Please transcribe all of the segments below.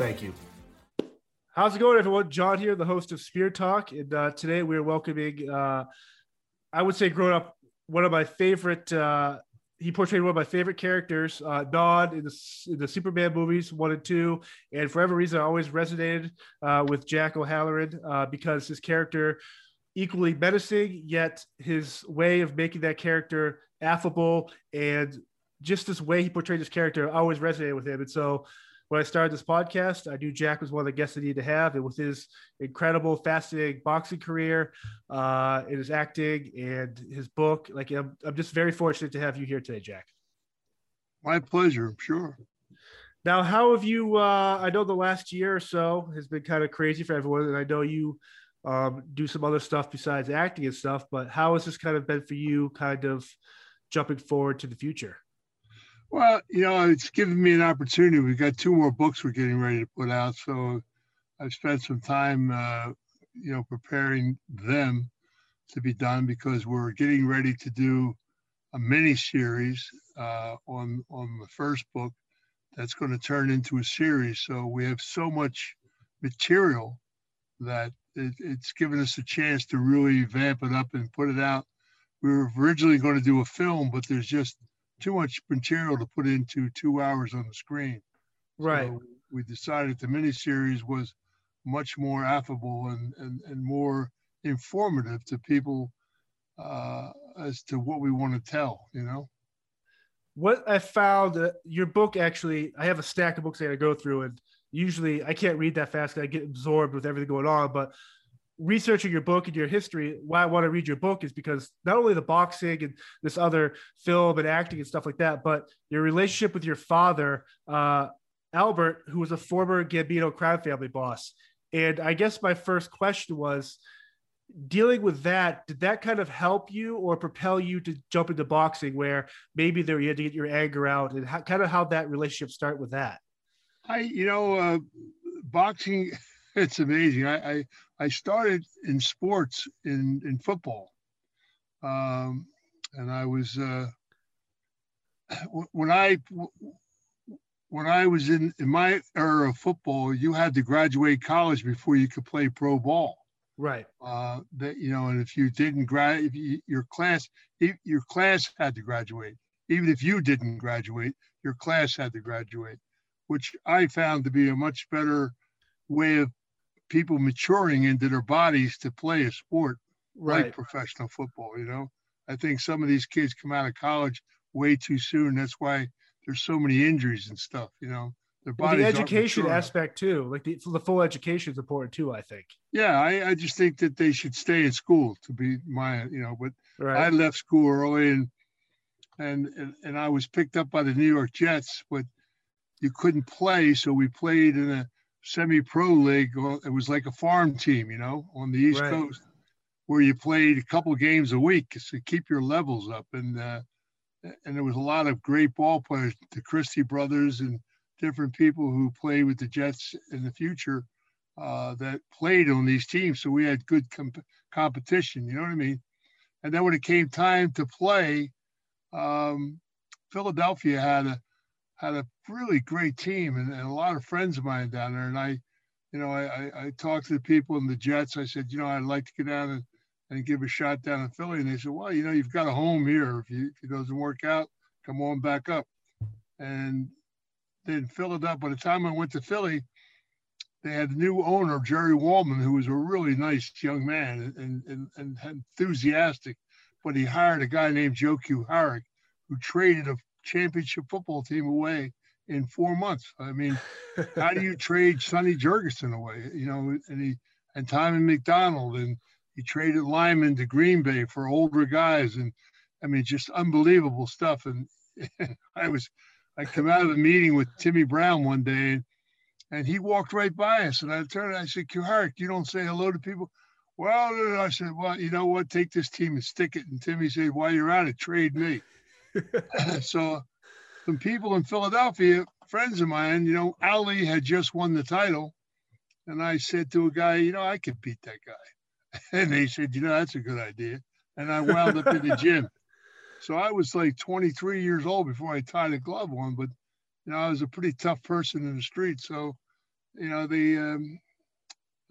Thank you. How's it going, everyone? John here, the host of Spear Talk, and uh, today we're welcoming. Uh, I would say, growing up, one of my favorite. Uh, he portrayed one of my favorite characters, uh, Non, in the, in the Superman movies one and two, and for every reason, I always resonated uh, with Jack O'Halloran uh, because his character equally menacing, yet his way of making that character affable and just this way he portrayed his character always resonated with him. And so when I started this podcast, I knew Jack was one of the guests I needed to have. And with his incredible, fascinating boxing career, uh, and his acting and his book, like I'm, I'm just very fortunate to have you here today, Jack. My pleasure, I'm sure. Now, how have you? Uh, I know the last year or so has been kind of crazy for everyone, and I know you um, do some other stuff besides acting and stuff. But how has this kind of been for you, kind of jumping forward to the future? Well, you know, it's given me an opportunity. We've got two more books we're getting ready to put out, so I've spent some time, uh, you know, preparing them to be done because we're getting ready to do a mini series uh, on on the first book that's going to turn into a series. So we have so much material that it, it's given us a chance to really vamp it up and put it out. We were originally going to do a film, but there's just too much material to put into two hours on the screen. Right. So we decided the miniseries was much more affable and, and, and more informative to people uh, as to what we want to tell, you know? What I found, uh, your book actually, I have a stack of books I got to go through, and usually I can't read that fast. I get absorbed with everything going on, but researching your book and your history, why I want to read your book is because not only the boxing and this other film and acting and stuff like that, but your relationship with your father, uh, Albert, who was a former Gambino crime family boss. And I guess my first question was dealing with that, did that kind of help you or propel you to jump into boxing where maybe there you had to get your anger out and how, kind of how that relationship start with that? I, you know, uh, boxing it's amazing. I, I, I started in sports in in football, um, and I was uh, when I when I was in in my era of football, you had to graduate college before you could play pro ball. Right. Uh, that you know, and if you didn't grad, if you, your class, your class had to graduate. Even if you didn't graduate, your class had to graduate, which I found to be a much better way of people maturing into their bodies to play a sport right. like professional football. You know, I think some of these kids come out of college way too soon. That's why there's so many injuries and stuff. You know, their well, the education aspect too, like the, the full education is important too. I think. Yeah, I, I just think that they should stay in school. To be my, you know, but right. I left school early and, and and and I was picked up by the New York Jets, but you couldn't play, so we played in a semi-pro league. It was like a farm team, you know, on the East right. Coast, where you played a couple games a week to keep your levels up. And uh, and there was a lot of great ball players, the Christie brothers, and different people who played with the Jets in the future uh, that played on these teams. So we had good comp- competition. You know what I mean? And then when it came time to play, um, Philadelphia had a had a really great team and, and, a lot of friends of mine down there. And I, you know, I, I, I, talked to the people in the Jets. I said, you know, I'd like to get down and, and give a shot down in Philly. And they said, well, you know, you've got a home here. If, you, if it doesn't work out, come on back up. And then Philadelphia, by the time I went to Philly, they had a new owner, Jerry Wolman, who was a really nice young man and, and, and enthusiastic. But he hired a guy named Joe Kuharich, who traded a championship football team away in four months. I mean, how do you trade Sonny Jurgensen away? You know, and he and Tommy McDonald and he traded Lyman to Green Bay for older guys, and I mean, just unbelievable stuff. And I was, I come out of a meeting with Timmy Brown one day, and he walked right by us. And I turned, and I said, Kuharich, you don't say hello to people. Well, I said, well, you know what? Take this team and stick it. And Timmy said, while you're at it, trade me. so some people in Philadelphia, friends of mine, you know, Ali had just won the title. And I said to a guy, you know, I could beat that guy. And they said, you know, that's a good idea. And I wound up in the gym. So I was like 23 years old before I tied a glove on, but you know, I was a pretty tough person in the street. So, you know, the um,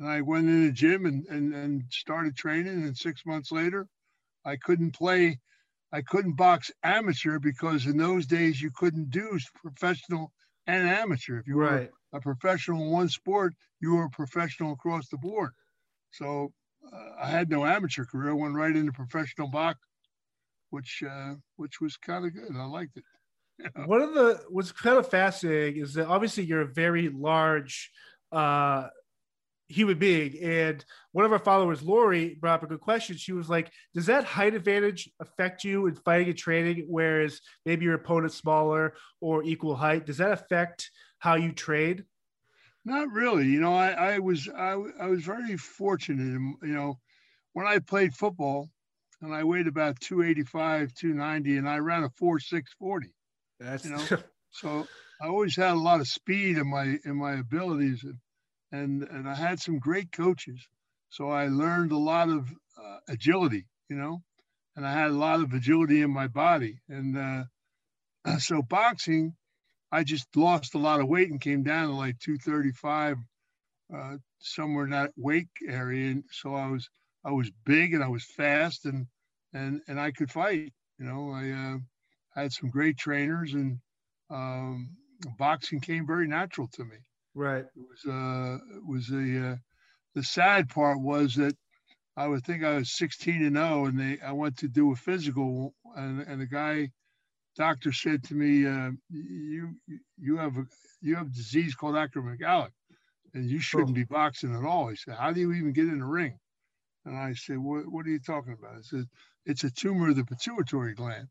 I went in the gym and, and and started training. And six months later, I couldn't play. I couldn't box amateur because in those days you couldn't do professional and amateur. If you right. were a professional in one sport, you were a professional across the board. So uh, I had no amateur career. I went right into professional box, which uh, which was kind of good. I liked it. One of the what's kind of fascinating is that obviously you're a very large uh, human being, and one of our followers, Lori, brought up a good question. She was like, "Does that height advantage affect you in fighting and training? Whereas maybe your opponent's smaller or equal height, does that affect how you trade?" Not really. You know, I, I was I, I was very fortunate. You know, when I played football, and I weighed about 285, 290, and I ran a four six forty. That's you know, so I always had a lot of speed in my in my abilities, and and and I had some great coaches. So I learned a lot of uh, agility, you know, and I had a lot of agility in my body. And uh, so boxing, I just lost a lot of weight and came down to like 235, uh, somewhere in that weight area. And so I was I was big and I was fast and and and I could fight. You know, I uh, had some great trainers, and um, boxing came very natural to me. Right. It was uh, it was a uh, the sad part was that I would think I was 16 and 0, and they I went to do a physical, and and the guy doctor said to me, uh, "You you have a you have a disease called acromegaly, and you shouldn't oh. be boxing at all." He said, "How do you even get in the ring?" And I said, "What what are you talking about?" I said, "It's a tumor of the pituitary gland."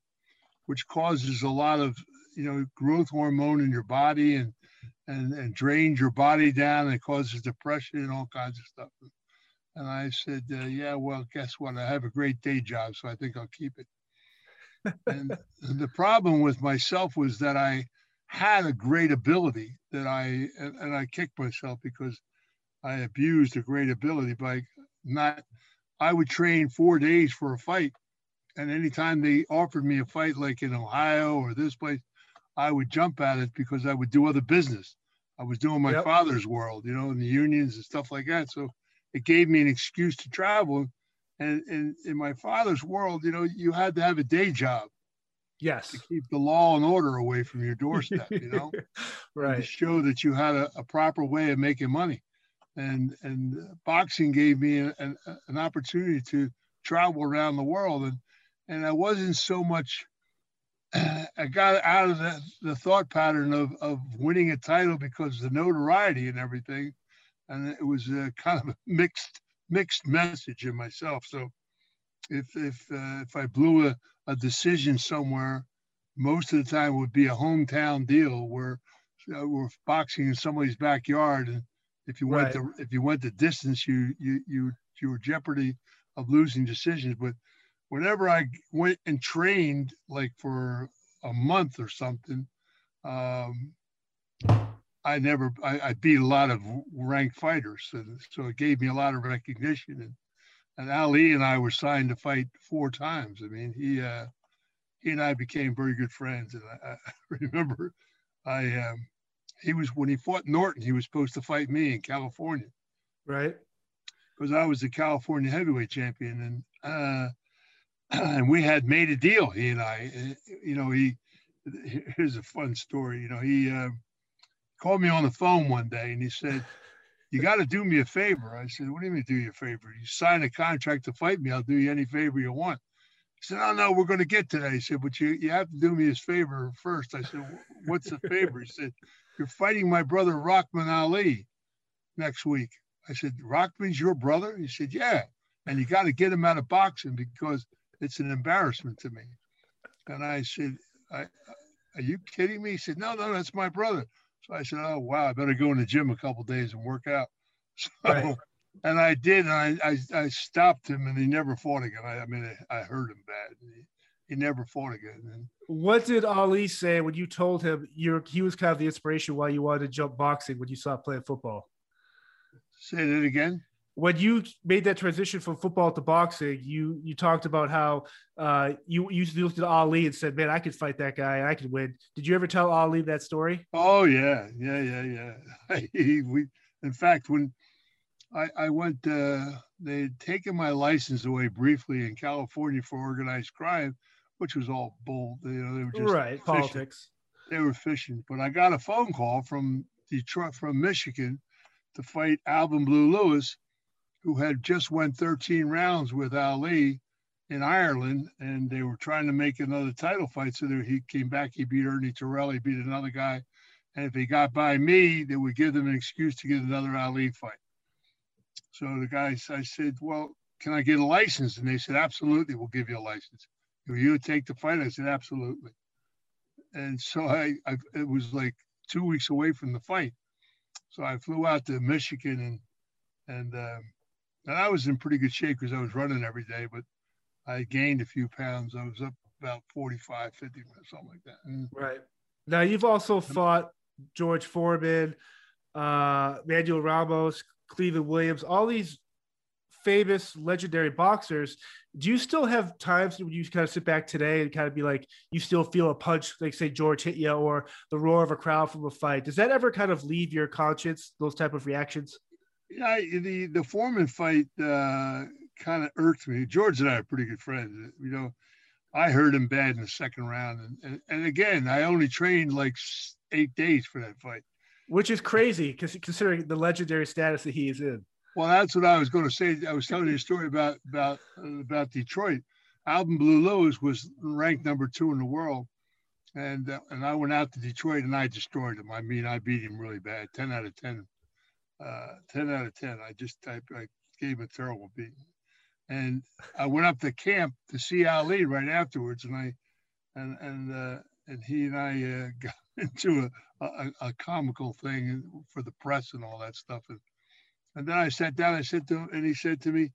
which causes a lot of you know growth hormone in your body and and and drains your body down and causes depression and all kinds of stuff. And I said, uh, yeah, well, guess what? I have a great day job, so I think I'll keep it. and the problem with myself was that I had a great ability that I and, and I kicked myself because I abused a great ability by not. I would train four days for a fight and anytime they offered me a fight like in Ohio or this place, I would jump at it because I would do other business. I was doing my yep. father's world, you know, in the unions and stuff like that. So it gave me an excuse to travel. And in, in my father's world, you know, you had to have a day job. Yes. To keep the law and order away from your doorstep, you know? right. To show that you had a, a, proper way of making money. And and boxing gave me an, an, an opportunity to travel around the world. And and I wasn't so much. I got out of the, the thought pattern of, of winning a title because the notoriety and everything, and it was a kind of a mixed mixed message in myself. So if if uh, if I blew a, a decision somewhere, most of the time it would be a hometown deal where uh, we're boxing in somebody's backyard, and if you went right. the if you went the distance, you you you you were jeopardy of losing decisions. But whenever I went and trained like for a month or something, um, I never I, I, beat a lot of ranked fighters, and so it gave me a lot of recognition. And, and Ali and I were signed to fight four times. I mean, he uh, he and I became very good friends. And I, I remember I um, he was when he fought Norton, he was supposed to fight me in California, right? Because I was the California heavyweight champion, and uh, and we had made a deal. He and I, eh, you know, he. Here's a fun story. You know, he uh, called me on the phone one day and he said, "You got to do me a favor." I said, "What do you mean do you a favor? You sign a contract to fight me. I'll do you any favor you want." He said, "Oh no, we're going to get to that." He said, "But you you have to do me this favor first. I said, "What's the favor?" He said, "You're fighting my brother Rahman Ali next week." I said, "Rahman's your brother?" He said, "Yeah." And you got to get him out of boxing because it's an embarrassment to me. And I said, I, Are you kidding me? He said, No, no, that's my brother. So I said, "Oh wow, I better go in the gym a couple days and work out." So, right. and I did, and I, I, I stopped him, and he never fought again. I, I mean, I, I hurt him bad. He, he, never fought again. And, what did Ali say when you told him you're, he was kind of the inspiration why you wanted to jump boxing when you stopped playing football? Say that again when you made that transition from football to boxing, you you talked about how uh, you you looked at Ali and said, "Man, I could fight that guy. And I could win." Did you ever tell Ali that story? Oh yeah, yeah, yeah, yeah. we, in fact, when I, I went, uh, they had taken my license away briefly in California for organized crime, which was all bull. You know, they were just right fishing. politics. They were fishing, but I got a phone call from Detroit, from Michigan, to fight Alvin Blue Lewis who had just won 13 rounds with Ali in Ireland, and they were trying to make another title fight. So there, he came back, he beat Ernie Terrell, he beat another guy. And if he got by me, they would give them an excuse to get another Ali fight. So the guys, I said, Well, can I get a license? And they said, Absolutely, we'll give you a license. Will you take the fight? I said, Absolutely. And so I, I it was like two weeks away from the fight. So I flew out to Michigan and and um, and I was in pretty good shape because I was running every day, but I gained a few pounds. I was up about 45, 50, something like that. And right. Now, you've also fought George Foreman, uh, Manuel Ramos, Cleveland Williams, all these famous, legendary boxers. Do you still have times when you kind of sit back today and kind of be like, you still feel a punch, like say George hit you, or the roar of a crowd from a fight? Does that ever kind of leave your conscience? Those type of reactions? Yeah, the the Foreman fight uh, kind of irked me. George and I are pretty good friends. You know, I hurt him bad in the second round, and and, and again, I only trained like eight days for that fight, which is crazy because considering the legendary status that he is in. Well, that's what I was going to say. I was telling you a story about about about Detroit. Alvin Blue Lewis was ranked number two in the world, and uh, and I went out to Detroit and I destroyed him. I mean, I beat him really bad, ten out of ten uh, 10 out of 10. I just typed, I gave a terrible beat. And I went up to camp to see Ali right afterwards. And I, and, and, uh, and he and I uh, got into a, a, a, comical thing for the press and all that stuff. And, and then I sat down, I said to him, and he said to me,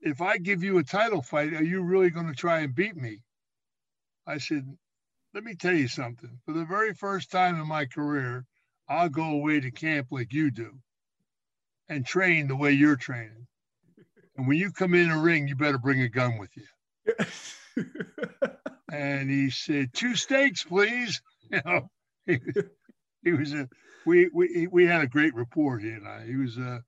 if I give you a title fight, are you really going to try and beat me? I said, let me tell you something. For the very first time in my career, I'll go away to camp like you do and train the way you're training. And when you come in a ring, you better bring a gun with you. and he said, two steaks, please. You know, he, he was a, we, we, we had a great rapport, he and I. He was a,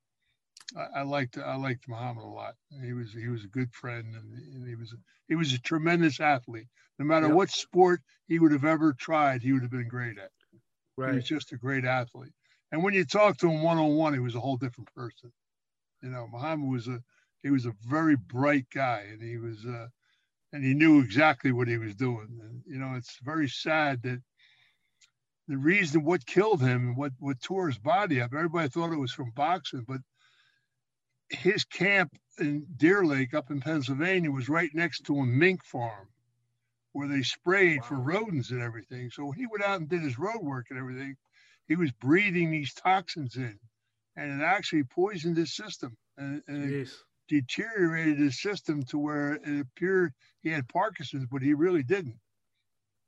I, I liked, I liked Muhammad a lot. He was, he was a good friend and he was, a, he was a tremendous athlete. No matter yep. what sport he would have ever tried, he would have been great at. Right. He was just a great athlete. And when you talk to him one on one, he was a whole different person. You know, Muhammad was a he was a very bright guy, and he was uh, and he knew exactly what he was doing. And you know, it's very sad that the reason what killed him and what what tore his body up. Everybody thought it was from boxing, but his camp in Deer Lake up in Pennsylvania was right next to a mink farm where they sprayed wow. for rodents and everything. So he went out and did his road work and everything, he was breathing these toxins in, and it actually poisoned his system and, and it deteriorated his system to where it appeared he had Parkinson's, but he really didn't.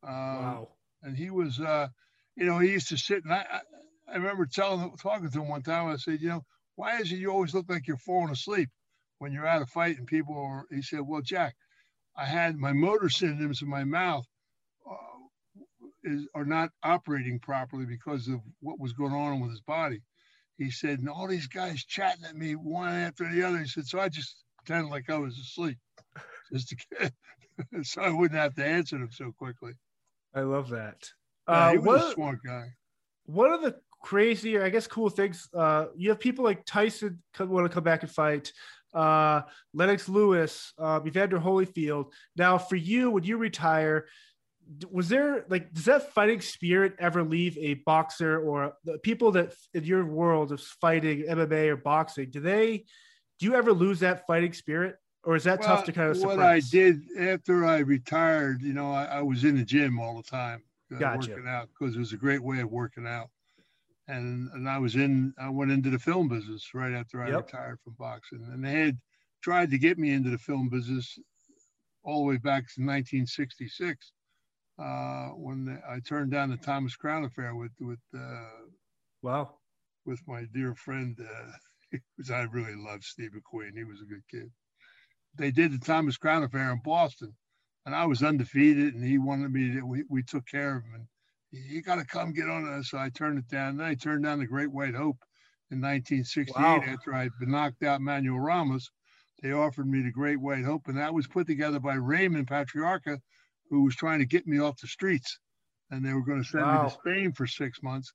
Um, wow. And he was, uh, you know, he used to sit and I, I, I remember telling, talking to him one time. I said, you know, why is it you always look like you're falling asleep when you're out of fight and people are? He said, well, Jack, I had my motor synapses in my mouth is are not operating properly because of what was going on with his body. He said, and all these guys chatting at me one after the other. He said, so I just pretended like I was asleep, just to get, so I wouldn't have to answer them so quickly. I love that. Yeah, uh, he was a smart guy. One of the crazier, I guess, cool things. Uh, you have people like Tyson want to come back and fight. Uh, Lennox Lewis, uh, Evander Holyfield. Now, for you, when you retire, was there like does that fighting spirit ever leave a boxer or the people that in your world of fighting MMA or boxing? Do they do you ever lose that fighting spirit? Or is that well, tough to kind of suppress? What I did after I retired, you know, I, I was in the gym all the time, uh, gotcha. working out because it was a great way of working out. and and I was in I went into the film business right after I yep. retired from boxing, and they had tried to get me into the film business all the way back to 1966 uh, when the, I turned down the Thomas Crown affair with with uh, wow with my dear friend, uh, I really loved, Steve McQueen. He was a good kid. They did the Thomas Crown affair in Boston, and I was undefeated, and he wanted me to. We, we took care of him, and you got to come get on us. So I turned it down. Then I turned down the Great White Hope in 1968 wow. after I'd been knocked out Manuel Ramos. They offered me the Great White Hope, and that was put together by Raymond Patriarca, who was trying to get me off the streets, and they were going to send wow. me to Spain for six months.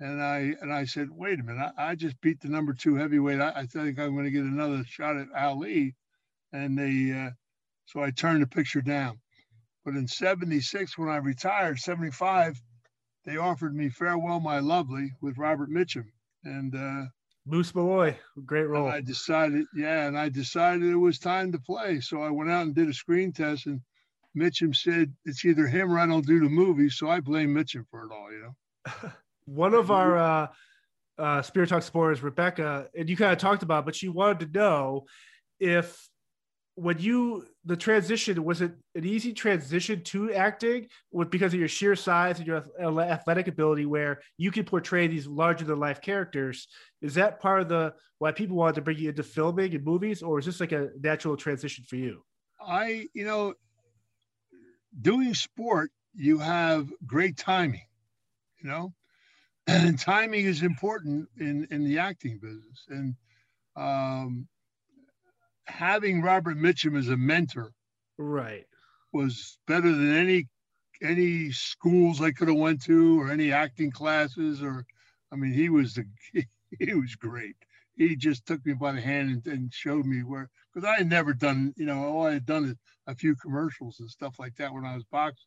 And I and I said, wait a minute, I, I just beat the number two heavyweight. I, I think I'm going to get another shot at Ali, and they uh, so I turned the picture down. But in '76, when I retired, '75, they offered me "Farewell, My Lovely" with Robert Mitchum, and uh, Moose Malloy, great role. I decided, yeah, and I decided it was time to play. So I went out and did a screen test, and Mitchum said it's either him or I don't do the movie. So I blame Mitchum for it all, you know. one of our uh, uh, Spear Talk supporters, Rebecca, and you kind of talked about, but she wanted to know if when you the transition was it an easy transition to acting with because of your sheer size and your athletic ability where you can portray these larger than life characters is that part of the why people wanted to bring you into filming and movies or is this like a natural transition for you i you know doing sport you have great timing you know? And timing is important in in the acting business. And um, having robert mitchum as a mentor right. was better than any any schools i could have went to or any acting classes or i mean he was the he, was great. He just took me by the hand and, and showed me where because i had never done you know all i had done is a few commercials and stuff like that when i was boxing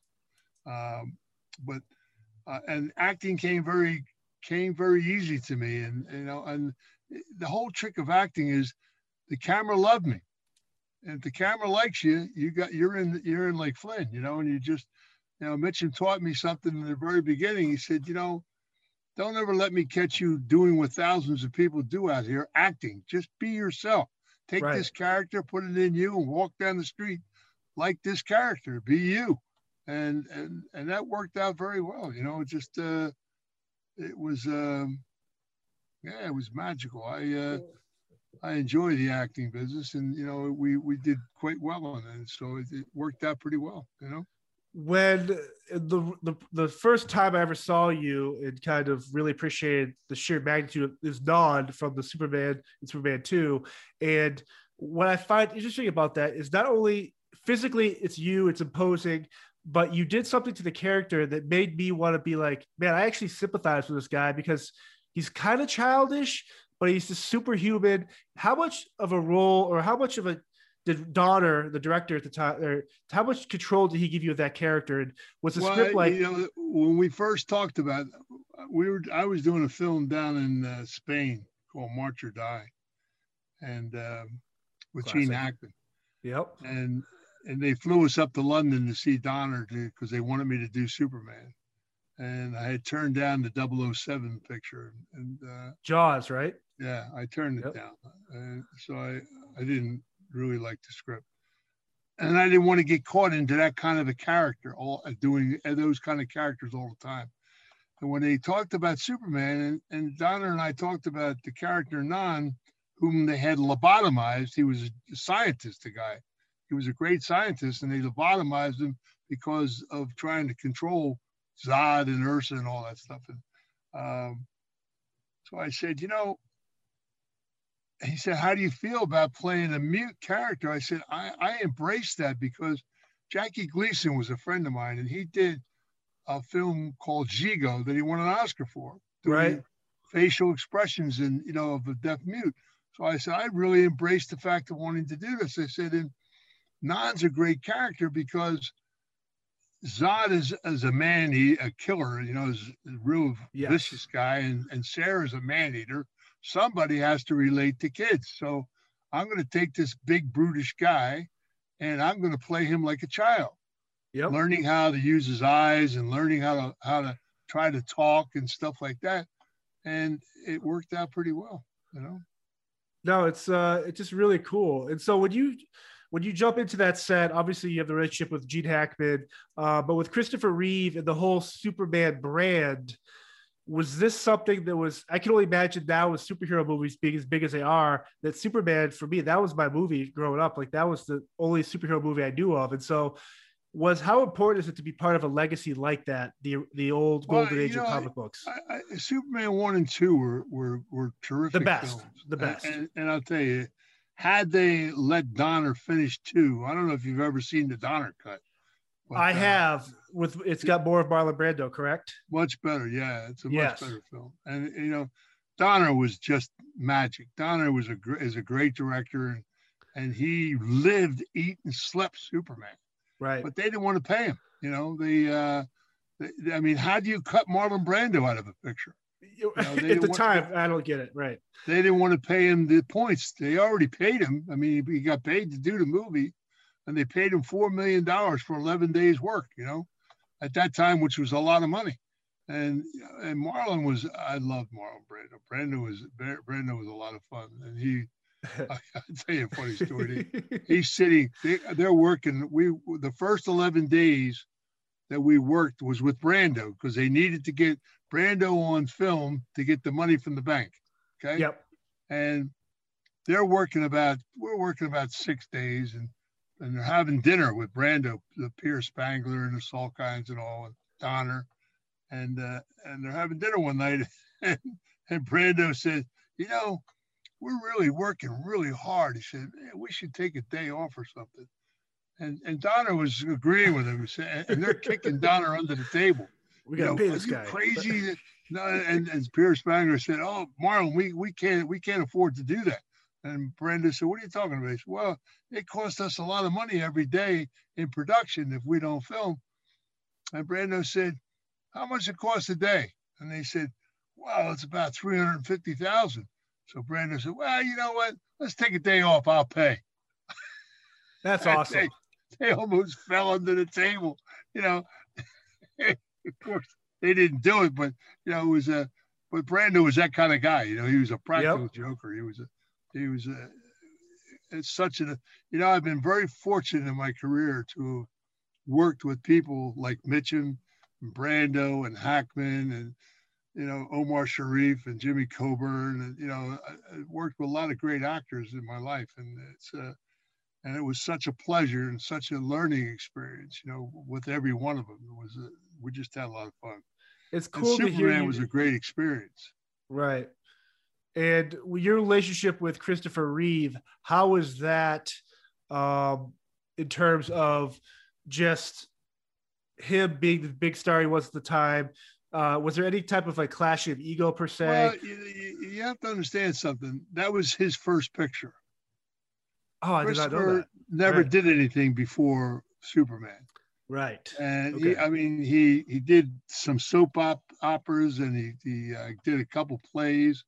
um, but uh, and acting came very came very easy to me. And, you know, and the whole trick of acting is the camera loved me. And if the camera likes you, you got, you're in, you're in like Flynn, you know, and you just, you know, Mitchum taught me something in the very beginning. He said, you know, don't ever let me catch you doing what thousands of people do out here, acting. Just be yourself. Take right. this character, put it in you, and walk down the street like this character. Be you, and and and that worked out very well. You know, just uh, it was um, yeah, it was magical. I uh, I enjoy the acting business, and you know we we did quite well on it, so it, it worked out pretty well. You know when the, the the first time I ever saw you and kind of really appreciated the sheer magnitude of, is Non from the Superman and Superman 2. And what I find interesting about that is not only physically it's you, it's imposing, but you did something to the character that made me want to be like, man, I actually sympathize with this guy because he's kind of childish, but he's just superhuman. How much of a role or how much of a did Donner, the director at the time, or how much control did he give you of that character? And was the well, script like? You know, when we first talked about, we were I was doing a film down in uh, Spain called March or Die, and um, with Classic. Gene Hackman. Yep. And and they flew us up to London to see Donner because they wanted me to do Superman. And I had turned down the 007 picture and uh, Jaws, right? Yeah, I turned it yep. down. And so I, I didn't really liked the script. And I didn't want to get caught into that kind of a character, all uh, doing uh, those kind of characters all the time. And when they talked about Superman, and, and Donner and I talked about the character Non, whom they had lobotomized, he was a scientist, the guy he was a great scientist, and they lobotomized him because of trying to control Zod and Ursa and all that stuff. And um, so I said, you know, he said, how do you feel about playing a mute character? I said, I, I embraced that because Jackie Gleason was a friend of mine, and he did a film called Gigot that he won an Oscar for. Right. Facial expressions and you know of a deaf mute. So I said, I really embraced the fact of wanting to do this. I said, and Non's a great character because Zod is as a man, he a killer, you know, is a real vicious guy, and, and Sarah is a man eater. Somebody has to relate to kids. So I'm going to take this big brutish guy and I'm going to play him like a child. Yep. Learning how to use his eyes and learning how to how to try to talk and stuff like that. and it worked out pretty well. You know. No, it's uh, it's just really cool. And so when you when you jump into that set, obviously you have the relationship with Gene Hackman, uh, but with Christopher Reeve and the whole Superman brand, was this something that was I can only imagine now with superhero movies being as big as they are that Superman for me that was my movie growing up. Like that was the only superhero movie I knew of. And so was how important is it to be part of a legacy like that the the old golden well, age know, of comic books? I, I, Superman one and two were were, were terrific the best films. the best. and, and, and I'll tell you had they let Donner finish two I don't know if you've ever seen the Donner cut but, I uh, have with it's got more of Marlon Brando, correct? Much better, yeah. It's a much yes. better film, and you know, Donner was just magic. Donner was a is a great director, and and he lived, eat, and slept Superman. Right. But they didn't want to pay him. You know, they, uh, they I mean, how do you cut Marlon Brando out of a picture? You know, At the time, to, I don't get it. Right. They didn't want to pay him the points. They already paid him. I mean, he got paid to do the movie and they paid him four million dollars for 11 days work you know at that time which was a lot of money. And and marlon was i loved marlon brando. Brando was brando was a lot of fun. And he I, will tell you a funny story. He's sitting they, they're working. We the first 11 days that we worked was with brando because they needed to get brando on film to get the money from the bank okay? Yep. And they're working about we're working about six days and and they're having dinner with Brando, the Pierre Spengler and the Salkinds and all, and Donner, and uh, and they're having dinner one night, and, and Brando said, you know, we're really working really hard. He said, we should take a day off or something. And and Donner was agreeing with him. And they're kicking Donner under the table. We got to pay this guy. Crazy. no, and, and Pierre Spengler said, "Oh, Marlon, we we can't we can't afford to do that." And Brando said, What are you talking about? He said, Well, it costs us a lot of money every day in production if we don't film. And Brando said, How much it costs a day? And they said, Well, it's about 350,000. So Brando said, Well, you know what? Let's take a day off. I'll pay. That's awesome. They, they almost fell under the table. You know, of course, they didn't do it, but, you know, it was a, but Brando was that kind of guy. You know, he was a practical yep. joker. He was a, he was a, it's such a you know I've been very fortunate in my career to have worked with people like Mitchum, and Brando, and Hackman, and you know Omar Sharif and Jimmy Coburn, and you know I, I worked with a lot of great actors in my life, and it's uh, and it was such a pleasure and such a learning experience, you know, with every one of them. It was a, we just had a lot of fun. It's cool. And Superman was a great experience. Right. And your relationship with Christopher Reeve, how was that um, in terms of just him being the big star he was at the time? Uh, was there any type of like clashing of ego per se? Well, you, you, have to understand something. That was his first picture. Oh, I did not know that. Never right. did anything before Superman. Right. And okay. he, I mean, he he did some soap op- operas and he he uh, did a couple plays,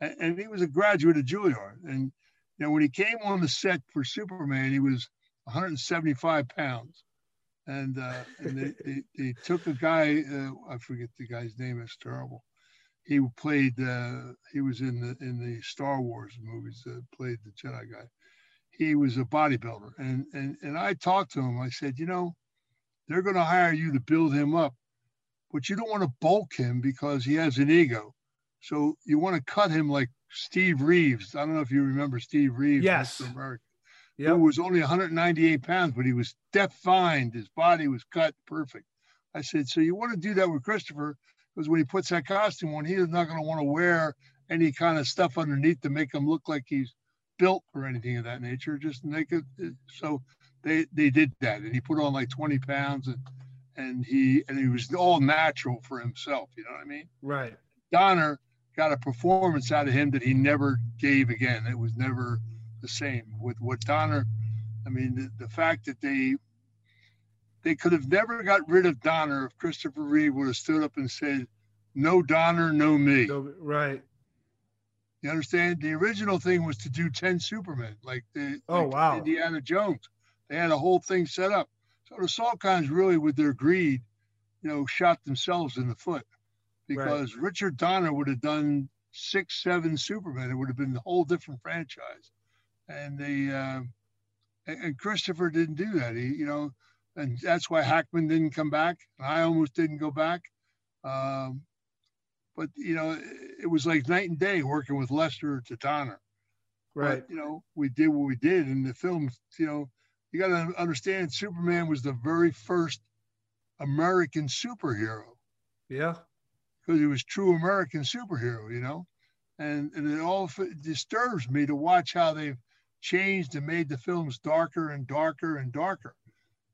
and, and he was a graduate of Juilliard. And you know, when he came on the set for Superman, he was 175 pounds. And, uh, and they, they, they, took a guy, uh, I forget the guy's name, it's terrible. He played, uh, he was in the in the Star Wars movies, uh, played the Jedi guy. He was a bodybuilder. And, and, and I talked to him. I said, you know, they're going to hire you to build him up, but you don't want to bulk him because he has an ego. So you want to cut him like Steve Reeves. I don't know if you remember Steve Reeves. Yes. America, yep. Who was only 198 pounds, but he was defined. His body was cut perfect. I said, so you want to do that with Christopher because when he puts that costume on, he's not going to want to wear any kind of stuff underneath to make him look like he's built or anything of that nature. Just make it so they they did that, and he put on like 20 pounds, and and he and he was all natural for himself. You know what I mean? Right. Donner got a performance out of him that he never gave again. It was never the same with what Donner. I mean, the, the fact that they they could have never got rid of Donner if Christopher Reeve would have stood up and said, "No Donner, no me." No, right. You understand? The original thing was to do ten Supermen, like the oh like wow Indiana Jones. They had a whole thing set up. So the Salkinds really, with their greed, you know, shot themselves in the foot. Because right. Richard Donner would have done six, seven Superman. It would have been a whole different franchise. And they, uh, and Christopher didn't do that. He, you know, and that's why Hackman didn't come back. I almost didn't go back. Um, but you know, it was like night and day working with Lester to Donner. Right. But, you know, we did what we did in the film. You know, you got to understand, Superman was the very first American superhero. Yeah. Because he was true American superhero. You know, and and it all disturbs me to watch how they've changed and made the films darker and darker and darker.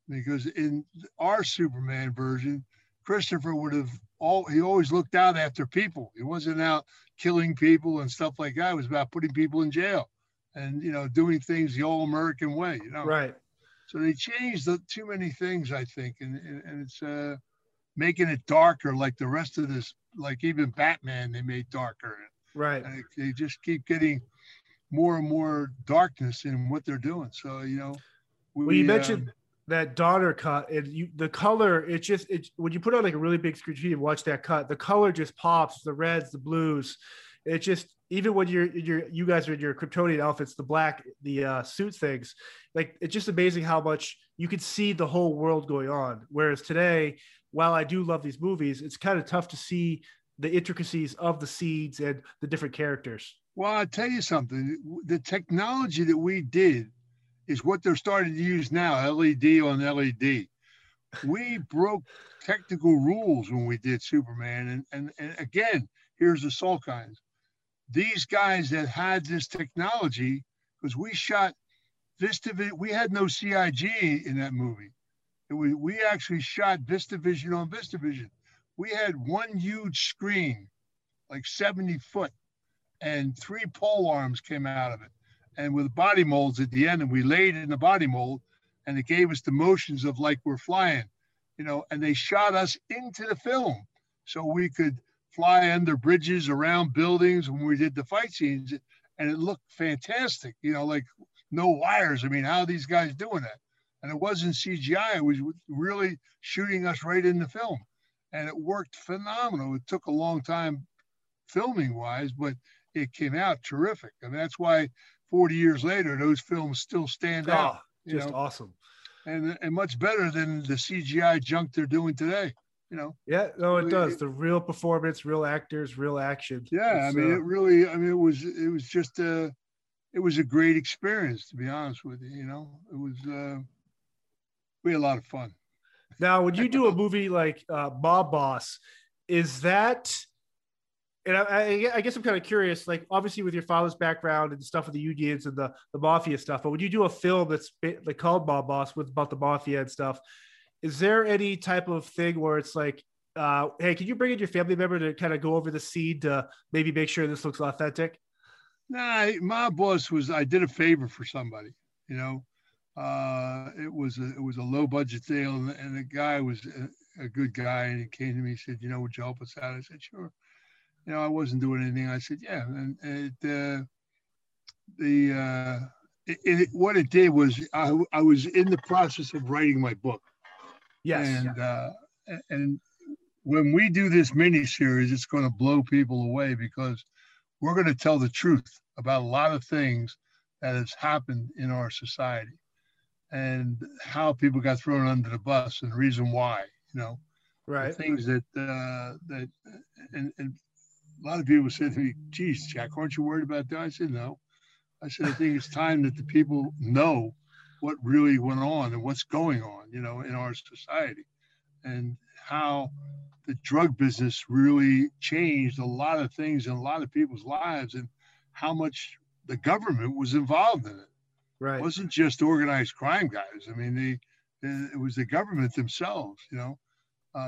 Because in our Superman version, Christopher would have all he always looked out after people. He wasn't out killing people and stuff like that. It was about putting people in jail and you know doing things the old American way. You know, right. So they changed the, too many things, I think, and and, and it's uh, making it darker, like the rest of this, like even Batman, they made darker. Right. And they just keep getting more and more darkness in what they're doing. So you know, we, well, you mentioned um, that Donner cut, and you the color. It just it when you put on like a really big screen and watch that cut, the color just pops. The reds, the blues. It just even when you're you're you guys are in your Kryptonian outfits, the black, the uh, suit things, like it's just amazing how much you could see the whole world going on. Whereas today, while I do love these movies, it's kind of tough to see the intricacies of the seeds and the different characters. Well, I'll tell you something. The technology that we did is what they're starting to use now LED on LED. We broke technical rules when we did Superman. And, and, and again, here's the Salkinds. These guys that had this technology, because we shot this we had no CGI in that movie. Was, we actually shot VistaVision on VistaVision. We had one huge screen, like 70 foot, and three pole arms came out of it. And with body molds at the end and we laid in the body mold and it gave us the motions of like we're flying you know and they shot us into the film. So we could fly under bridges around buildings when we did the fight scenes and it looked fantastic you know like no wires. I mean how are these guys doing that and it wasn't cgi it was really shooting us right in the film and it worked phenomenal it took a long time filming wise but it came out terrific. and that's why 40 years later, those films still stand oh, out. Just know? awesome. And, and much better than the CGI junk they're doing today. You know. Yeah, no, it does. the real performance, real actors, real action. Yeah, it's, I mean, uh, it really. I mean, it was it was just a, it was a great experience to be honest with you. You know, it was. uh We had a lot of fun. Now, when you do a movie like uh, Mob Boss, is that and I, I, guess I'm kind of curious, like obviously with your father's background and stuff with the unions and the, the mafia stuff, but when you do a film that's like called Mob Boss with about the mafia and stuff, is there any type of thing where it's like, uh, hey, can you bring in your family member to kind of go over the scene to maybe make sure this looks authentic? Nah, Mob Boss was I did a favor for somebody, you know. Uh, it was a it was a low budget deal, and, and the guy was a, a good guy, and he came to me and said, you know, would you help us out? I said, sure you know, I wasn't doing anything. I said, yeah. And it, uh, the, uh, it, it, what it did was I, I was in the process of writing my book. Yes. And, uh, and when we do this mini series, it's going to blow people away because we're going to tell the truth about a lot of things that has happened in our society and how people got thrown under the bus and the reason why, you know, right. things that, uh, that, and, and a lot of people said to me, geez, Jack, aren't you worried about that? I said, no. I said, I think it's time that the people know what really went on and what's going on, you know, in our society and how the drug business really changed a lot of things in a lot of people's lives and how much the government was involved in it. Right. It wasn't just organized crime guys. I mean, they, it was the government themselves, you know,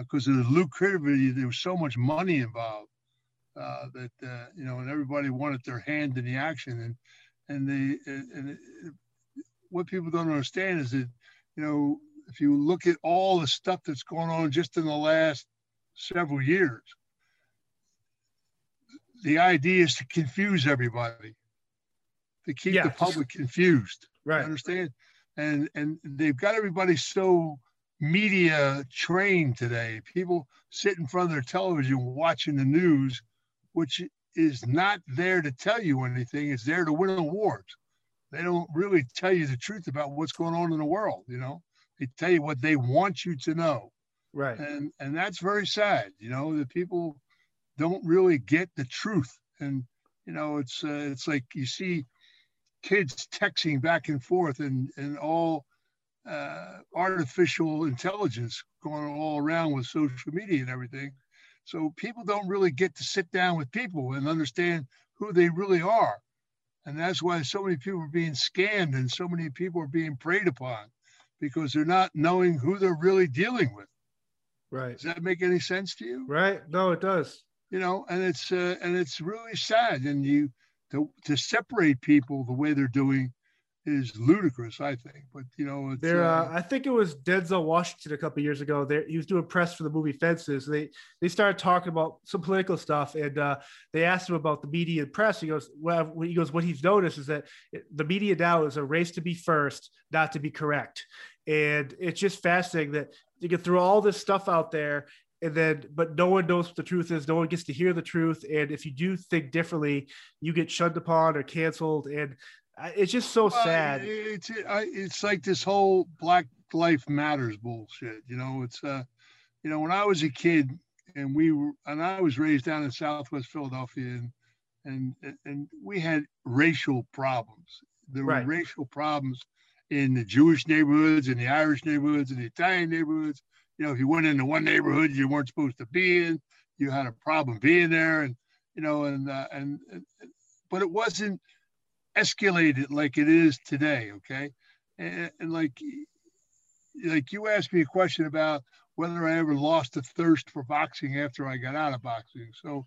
because uh, of the lucrativity, there was so much money involved uh, that uh, you know, and everybody wanted their hand in the action, and and the and what people don't understand is that you know if you look at all the stuff that's going on just in the last several years, the idea is to confuse everybody, to keep yeah, the public confused. Right. understand? And and they've got everybody so media trained today. People sit in front of their television watching the news, which is not there to tell you anything. It's there to win awards. They don't really tell you the truth about what's going on in the world. You know, they tell you what they want you to know. Right. And and that's very sad. You know, that people don't really get the truth. And you know, it's uh, it's like you see kids texting back and forth and and all uh, artificial intelligence going all around with social media and everything. So people don't really get to sit down with people and understand who they really are. And that's why so many people are being scammed and so many people are being preyed upon because they're not knowing who they're really dealing with. Right. Does that make any sense to you? Right. No, it does. You know, and it's uh, and it's really sad. And you to to separate people the way they're doing is ludicrous, I think. But you know, there. Uh, uh, I think it was Denzel Washington a couple years ago. There, he was doing press for the movie Fences. They they started talking about some political stuff, and uh, they asked him about the media and press. He goes, "Well, he goes, what he's noticed is that the media now is a race to be first, not to be correct." And it's just fascinating that you get through all this stuff out there and then but no one knows what the truth is no one gets to hear the truth and if you do think differently you get shunned upon or canceled and it's just so sad. it's it's like this whole Black Life Matters bullshit. You know, it's uh, you know, when I was a kid and we were, and I was raised down in Southwest Philadelphia, and and and we had racial problems. There were right. racial problems in the Jewish neighborhoods, in the Irish neighborhoods, in the Italian neighborhoods. You know, if you went into one neighborhood you weren't supposed to be in, you had a problem being there, and you know, and uh, and, and but it wasn't escalated like it is today. Okay, and, and like like you asked me a question about whether I ever lost the thirst for boxing after I got out of boxing. So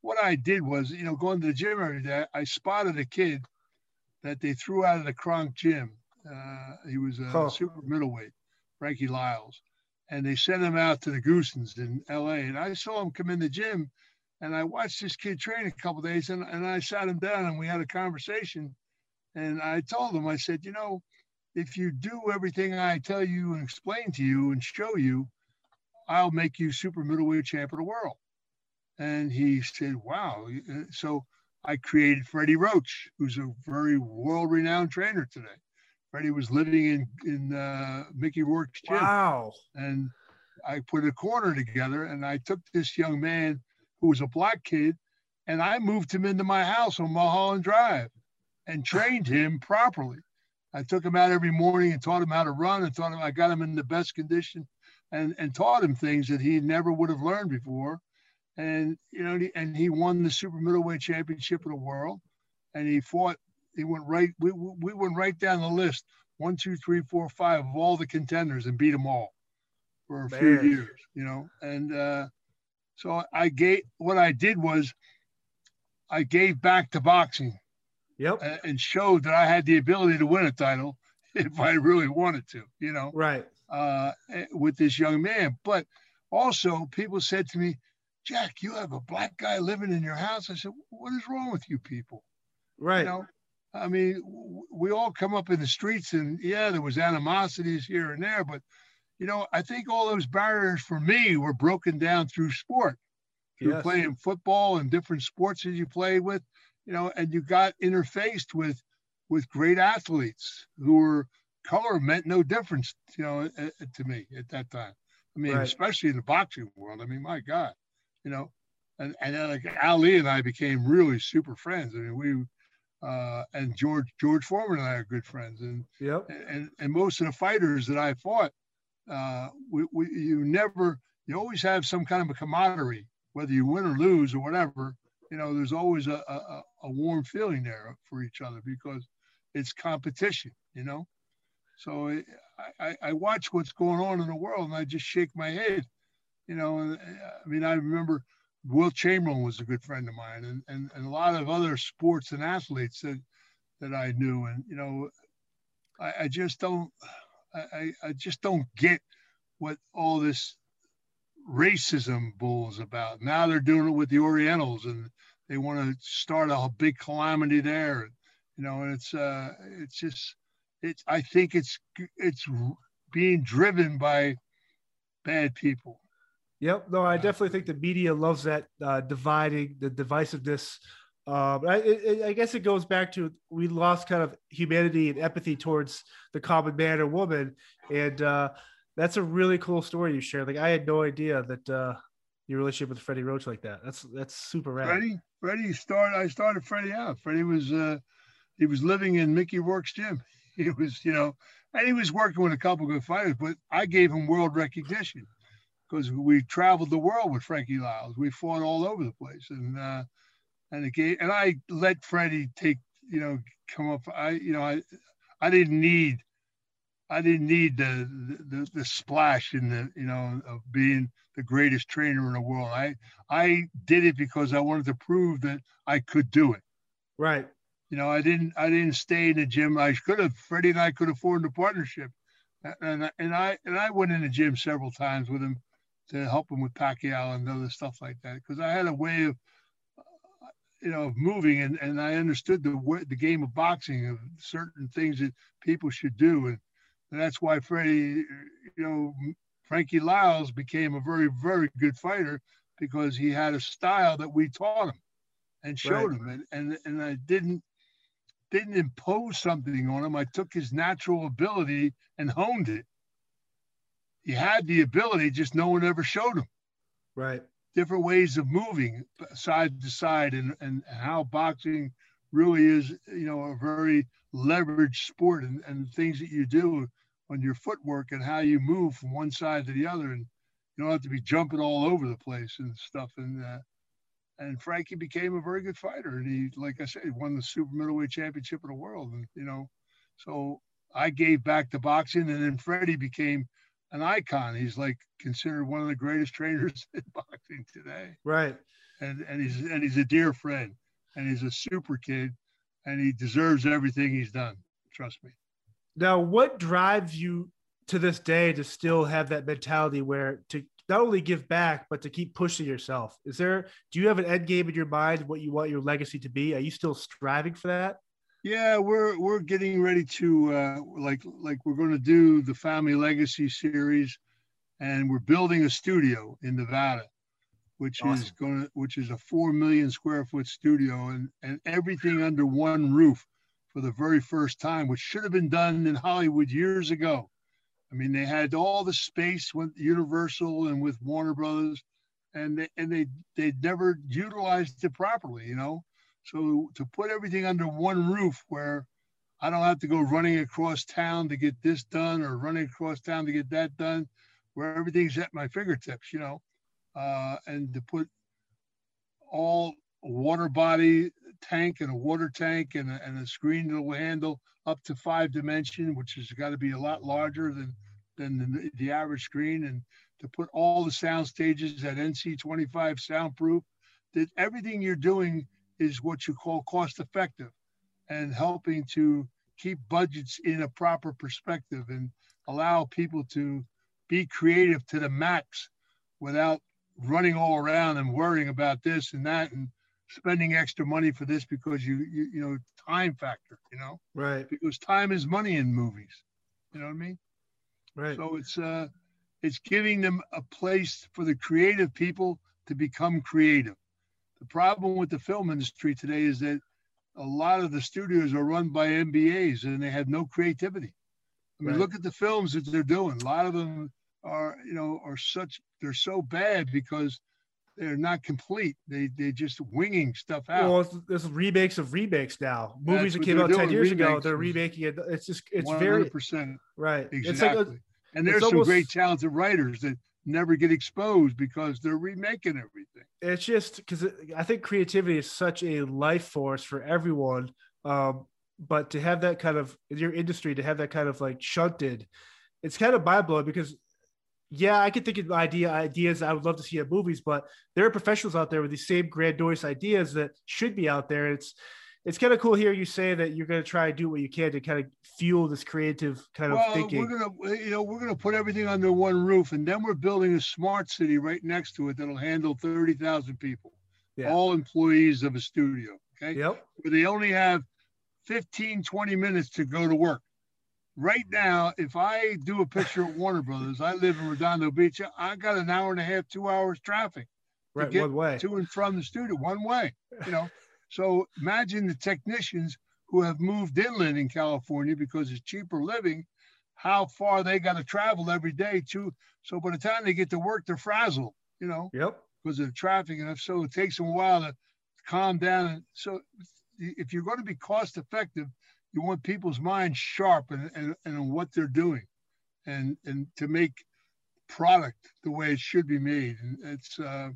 what I did was, you know, going to the gym every day, I spotted a kid that they threw out of the Kronk gym. Uh, he was a oh. super middleweight, Frankie Liles. And they sent him out to the Goossens in LA. And I saw him come in the gym and I watched this kid train a couple days and, and I sat him down and we had a conversation. And I told him, I said, you know, if you do everything I tell you and explain to you and show you, I'll make you super middleweight champ of the world. And he said, wow. Uh, so I created Freddie Roach, who's a very world renowned trainer today. Freddie was living in, in uh, Mickey Rourke's gym. Wow. And I put a corner together and I took this young man who was a black kid, and I moved him into my house on Mulholland Drive and trained him properly. I took him out every morning and taught him how to run and taught him I got him in the best condition and, and taught him things that he never would have learned before. And you know, and he won the super middleweight championship of the world. And he fought, he went right, we, we went right down the list, one, two, three, four, five of all the contenders and beat them all for a Man. few years, you know. And uh, so I gave what I did was I gave back to boxing. Yep. And showed that I had the ability to win a title if I really wanted to, you know. Right. Uh, eh, with this young man, but also people said to me, "Jack, you have a black guy living in your house." I said, "What is wrong with you people?" Right. You know, I mean, we all come up in the streets, and yeah, there was animosities here and there, but you know, I think all those barriers for me were broken down through sport, through yes. playing football and different sports that you played with, you know, and you got interfaced with with great athletes who were color meant no difference, you know, to me at that time. I mean, right. especially in the boxing world. I mean, my God, you know, and and then like Ali and I became really super friends. I mean, we uh, and George George Foreman and I are good friends, and yep. and and most of the fighters that I fought, uh, we, we, you never, you always have some kind of a camaraderie, whether you win or lose or whatever. You know, there's always a, a, a warm feeling there for each other because it's competition. You know, so I, I, I watch what's going on in the world and I just shake my head. You know, I mean, I remember Wilt Chamberlain was a good friend of mine, and, and, and a lot of other sports and athletes that that I knew, and you know, I, I just don't. I, I just don't get what all this racism bull is about. Now they're doing it with the Orientals, and they want to start a big calamity there. You know, and it's uh, it's just it's. I think it's it's being driven by bad people. Yep. No, I definitely think the media loves that uh, dividing, the divisiveness. Um, I, it, I, guess it goes back to we lost kind of humanity and empathy towards the common man or woman, and uh, that's a really cool story you shared. Like I had no idea that uh, your relationship with Freddie Roach like that. That's that's super rad. Freddie, Freddie started. I started Freddie out. Freddie was uh, he was living in Mickey Rourke's gym. He was, you know, and he was working with a couple good fighters, but I gave him world recognition because we traveled the world with Frankie Liles. We fought all over the place, and uh, and it gave, and I let Freddie take, you know, come up. I, you know, I I didn't need. I didn't need the, the the splash in the you know of being the greatest trainer in the world. I I did it because I wanted to prove that I could do it. Right. You know, I didn't I didn't stay in the gym. I could have. Freddie and I could have formed a partnership, and and I and I went in the gym several times with him to help him with Pacquiao and other stuff like that because I had a way of you know, of moving, and, and I understood the the game of boxing of certain things that people should do, and, and that's why Freddie, you know, Frankie Liles became a very very good fighter because he had a style that we taught him and showed right. him, and, and and I didn't didn't impose something on him. I took his natural ability and honed it. He had the ability, just no one ever showed him. Right different ways of moving side to side and, and how boxing really is, you know, a very leveraged sport and, and things that you do on your footwork and how you move from one side to the other. And you don't have to be jumping all over the place and stuff. And, uh, and Frankie became a very good fighter. And he, like I said, won the super middleweight championship of the world. And, you know, so I gave back to boxing and then Freddie became an icon. He's like considered one of the greatest trainers in boxing today. Right. And and he's and he's a dear friend, and he's a super kid, and he deserves everything he's done. Trust me. Now, what drives you to this day to still have that mentality where to not only give back but to keep pushing yourself? Is there? Do you have an end game in your mind? What you want your legacy to be? Are you still striving for that? Yeah, we're we're getting ready to uh, like like we're going to do the Family Legacy series, and we're building a studio in Nevada, which awesome. is going to which is a four million square foot studio, and and everything under one roof for the very first time, which should have been done in Hollywood years ago. I mean, they had all the space with Universal and with Warner Brothers, and they and they they never utilized it properly, you know. So to put everything under one roof where I don't have to go running across town to get this done or running across town to get that done, where everything's at my fingertips, you know, uh, and to put all water body tank and a water tank and a, and a screen that will handle up to five dimension, which has got to be a lot larger than than the, the average screen, and to put all the sound stages at NC25 soundproof. That everything you're doing is what you call cost effective and helping to keep budgets in a proper perspective and allow people to be creative to the max without running all around and worrying about this and that and spending extra money for this because you you, you know time factor you know? Right. Because time is money in movies. You know what i mean? Right. So it's uh it's giving them a place for the creative people to become creative the problem with the film industry today is that a lot of the studios are run by MBAs and they have no creativity. I mean, right. look at the films that they're doing. A lot of them are, you know, are such they're so bad because they're not complete. They they're just winging stuff out. Well, there's remakes of remakes now. Movies that came out ten years ago, they're remaking it. It's just it's 100%. very right. Exactly. It's like a, and there's some almost, great talented writers that never get exposed because they're remaking everything. It's just because I think creativity is such a life force for everyone. Um, but to have that kind of your industry, to have that kind of like shunted, it's kind of mind blowing because yeah, I could think of idea ideas I would love to see at movies, but there are professionals out there with these same grandiose ideas that should be out there. It's it's kind of cool here you say that you're going to try to do what you can to kind of fuel this creative kind well, of thinking. We're going to, eh, you know, we're going to put everything under one roof, and then we're building a smart city right next to it that'll handle thirty thousand people, yeah. all employees of a studio. Okay. Yep. Where they only have 15, 20 minutes to go to work, right now, if I do a picture at Warner Brothers, I live in Redondo Beach. I got an hour and a half, two hours traffic. Right, one way to and from the studio, one way. You know, so imagine the technicians who have moved inland in California because it's cheaper living. How far they got to travel every day to. So by the time they get to work, they're frazzled. You know. Yep. Because of the traffic, and so it takes them a while to calm down. And so, if you're going to be cost effective, you want people's minds sharp and, and, and what they're doing and and to make product the way it should be made and it's uh,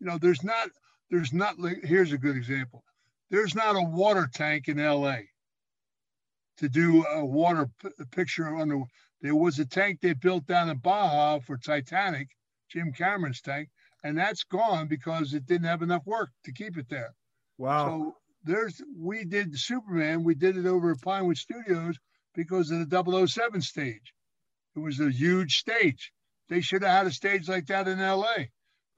you know there's not there's not here's a good example there's not a water tank in la to do a water p- picture under there was a tank they built down in baja for titanic jim cameron's tank and that's gone because it didn't have enough work to keep it there wow so there's we did Superman, we did it over at Pinewood Studios because of the 007 stage. It was a huge stage. They should have had a stage like that in LA.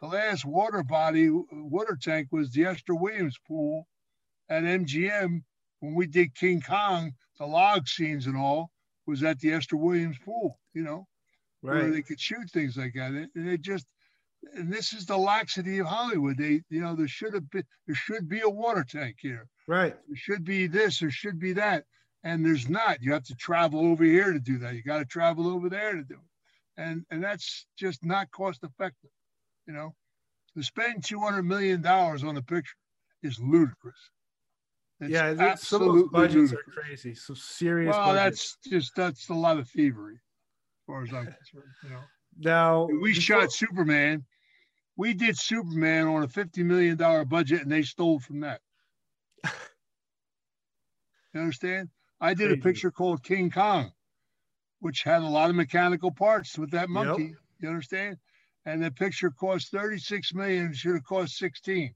The last water body, water tank was the Esther Williams pool at MGM when we did King Kong, the log scenes and all was at the Esther Williams pool, you know, right. where they could shoot things like that. And it just, and this is the laxity of Hollywood. They, you know, there should have been, there should be a water tank here. Right. There should be this, there should be that. And there's not. You have to travel over here to do that. You got to travel over there to do it. And, and that's just not cost effective. You know, to spend $200 million on the picture is ludicrous. It's yeah, some of those budgets ludicrous. are crazy. So serious. Well, budgets. that's just that's a lot of thievery, as far as I'm concerned. You know. Now we shot Superman. We did Superman on a fifty million dollar budget, and they stole from that. you understand? I did Crazy. a picture called King Kong, which had a lot of mechanical parts with that monkey. Yep. You understand? And the picture cost 36 million, should have cost 16.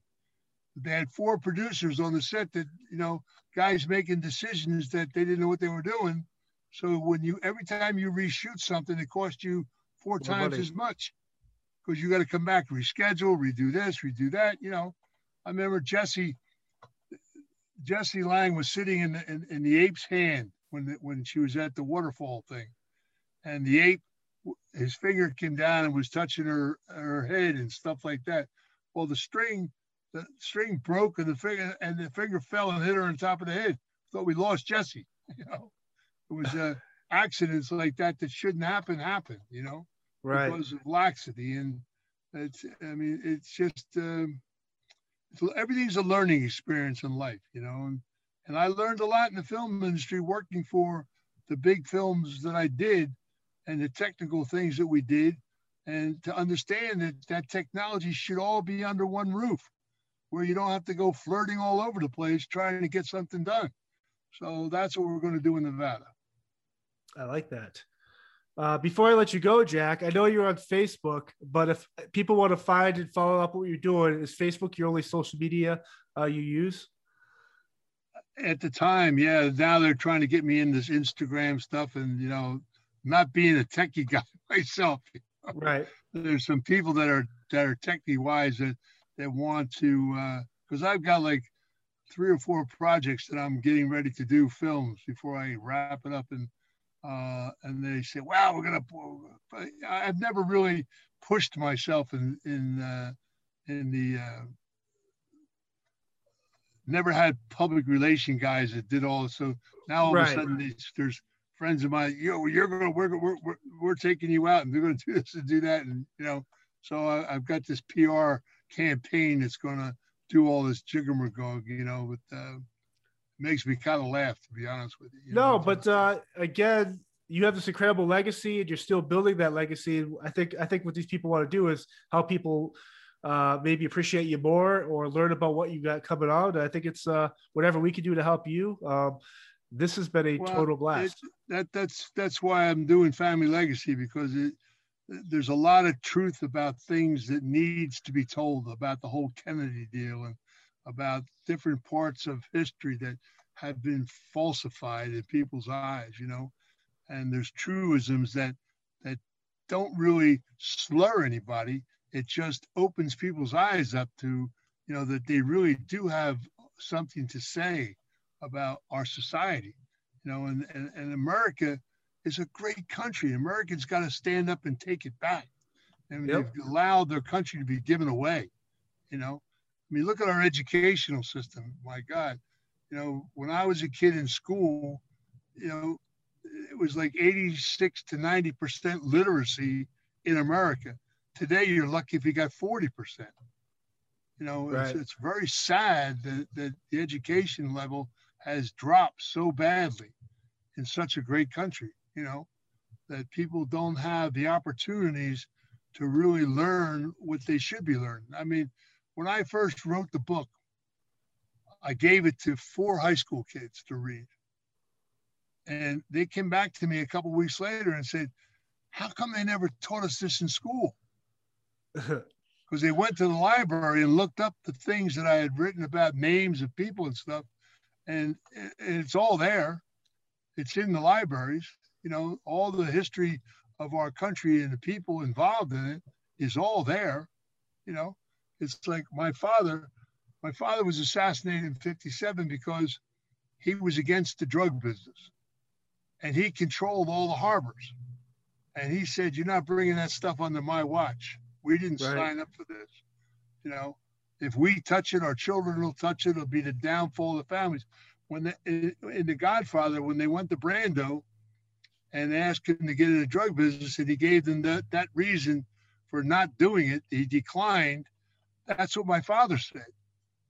They had four producers on the set that, you know, guys making decisions that they didn't know what they were doing. So when you every time you reshoot something, it cost you four times as much because you got to come back, reschedule, redo this, redo that. You know, I remember Jesse Jesse Lange was sitting in the in, in the ape's hand when the, when she was at the waterfall thing, and the ape, his finger came down and was touching her her head and stuff like that. Well, the string the string broke and the finger and the finger fell and hit her on top of the head. Thought we lost Jesse. You know, it was uh, accidents like that that shouldn't happen happen. You know right. because of laxity. And it's, I mean, it's just, um, everything's a learning experience in life, you know. And, and I learned a lot in the film industry working for the big films that I did and the technical things that we did. And to understand that that technology should all be under one roof where you don't have to go flirting all over the place trying to get something done. So that's what we're going to do in Nevada. I like that. Uh, before I let you go, Jack, I know you're on Facebook, but if people want to find and follow up what you're doing, is Facebook your only social media uh, you use? At the time, yeah. Now they're trying to get me in this Instagram stuff, and you know, not being a techie guy myself. Right. There's some people that are that are techie wise that that want to, because uh, I've got like three or four projects that I'm getting ready to do films before I wrap it up and uh, and they say, "Wow, we're gonna." But I've never really pushed myself in in uh, in the. Uh, never had public relation guys that did all. So now all right. of a sudden there's, there's friends of mine. Yo, you're gonna we're, we're we're we're taking you out, and they're gonna do this and do that, and you know. So I, have got this PR campaign that's gonna do all this jiggermagog, you know, with. Uh, makes me kind of laugh, to be honest with you. you no, know? but uh, again, you have this incredible legacy, and you're still building that legacy. I think I think what these people want to do is help people uh, maybe appreciate you more or learn about what you got coming on. I think it's uh, whatever we can do to help you. Um, this has been a well, total blast. That that's that's why I'm doing Family Legacy because it, there's a lot of truth about things that needs to be told about the whole Kennedy deal and about different parts of history that have been falsified in people's eyes, you know. And there's truisms that that don't really slur anybody. It just opens people's eyes up to, you know, that they really do have something to say about our society. You know, and, and, and America is a great country. Americans got to stand up and take it back. And yep. they've allowed their country to be given away. You know, I mean, look at our educational system. My God, you know, when I was a kid in school, you know, it was like 86 to 90 percent literacy in America. Today, you're lucky if you got 40 percent. You know, right. it's, it's very sad that, that the education level has dropped so badly in such a great country, you know, that people don't have the opportunities to really learn what they should be learning. I mean, when I first wrote the book, I gave it to four high school kids to read. And they came back to me a couple weeks later and said, How come they never taught us this in school? Because they went to the library and looked up the things that I had written about names of people and stuff. And it's all there. It's in the libraries. You know, all the history of our country and the people involved in it is all there. You know, it's like my father. My father was assassinated in 57 because he was against the drug business and he controlled all the harbors. And he said, You're not bringing that stuff under my watch. We didn't right. sign up for this. You know, if we touch it, our children will touch it. It'll be the downfall of the families. When the, in The Godfather, when they went to Brando and asked him to get in the drug business, and he gave them that, that reason for not doing it, he declined. That's what my father said.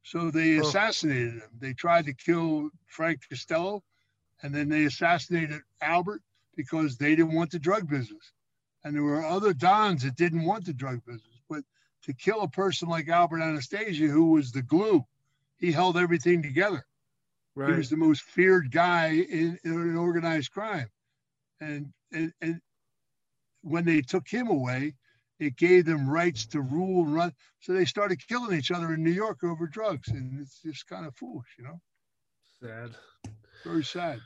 So they assassinated him. They tried to kill Frank Costello and then they assassinated Albert because they didn't want the drug business. And there were other Dons that didn't want the drug business. To kill a person like Albert Anastasia, who was the glue, he held everything together. Right. He was the most feared guy in, in organized crime. And, and, and when they took him away, it gave them rights to rule and run. So they started killing each other in New York over drugs. And it's just kind of foolish, you know? Sad. Very sad.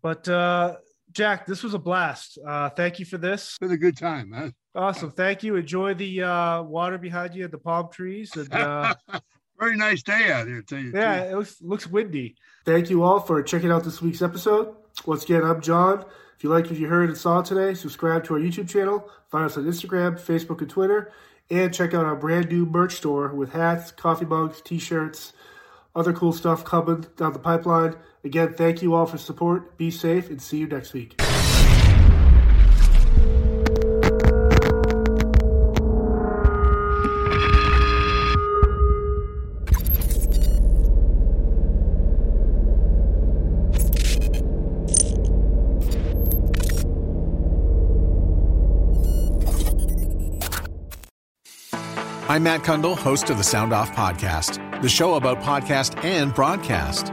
But uh, Jack, this was a blast. Uh, thank you for this. It's been a good time, man. Awesome. Thank you. Enjoy the uh, water behind you, the palm trees. And, uh, Very nice day out here, tell you. Yeah, it looks, looks windy. Thank you all for checking out this week's episode. Once again, I'm John. If you liked what you heard and saw today, subscribe to our YouTube channel, find us on Instagram, Facebook, and Twitter, and check out our brand new merch store with hats, coffee mugs, t shirts, other cool stuff coming down the pipeline. Again, thank you all for support. Be safe and see you next week. I'm Matt Cundill, host of the Sound Off Podcast, the show about podcast and broadcast.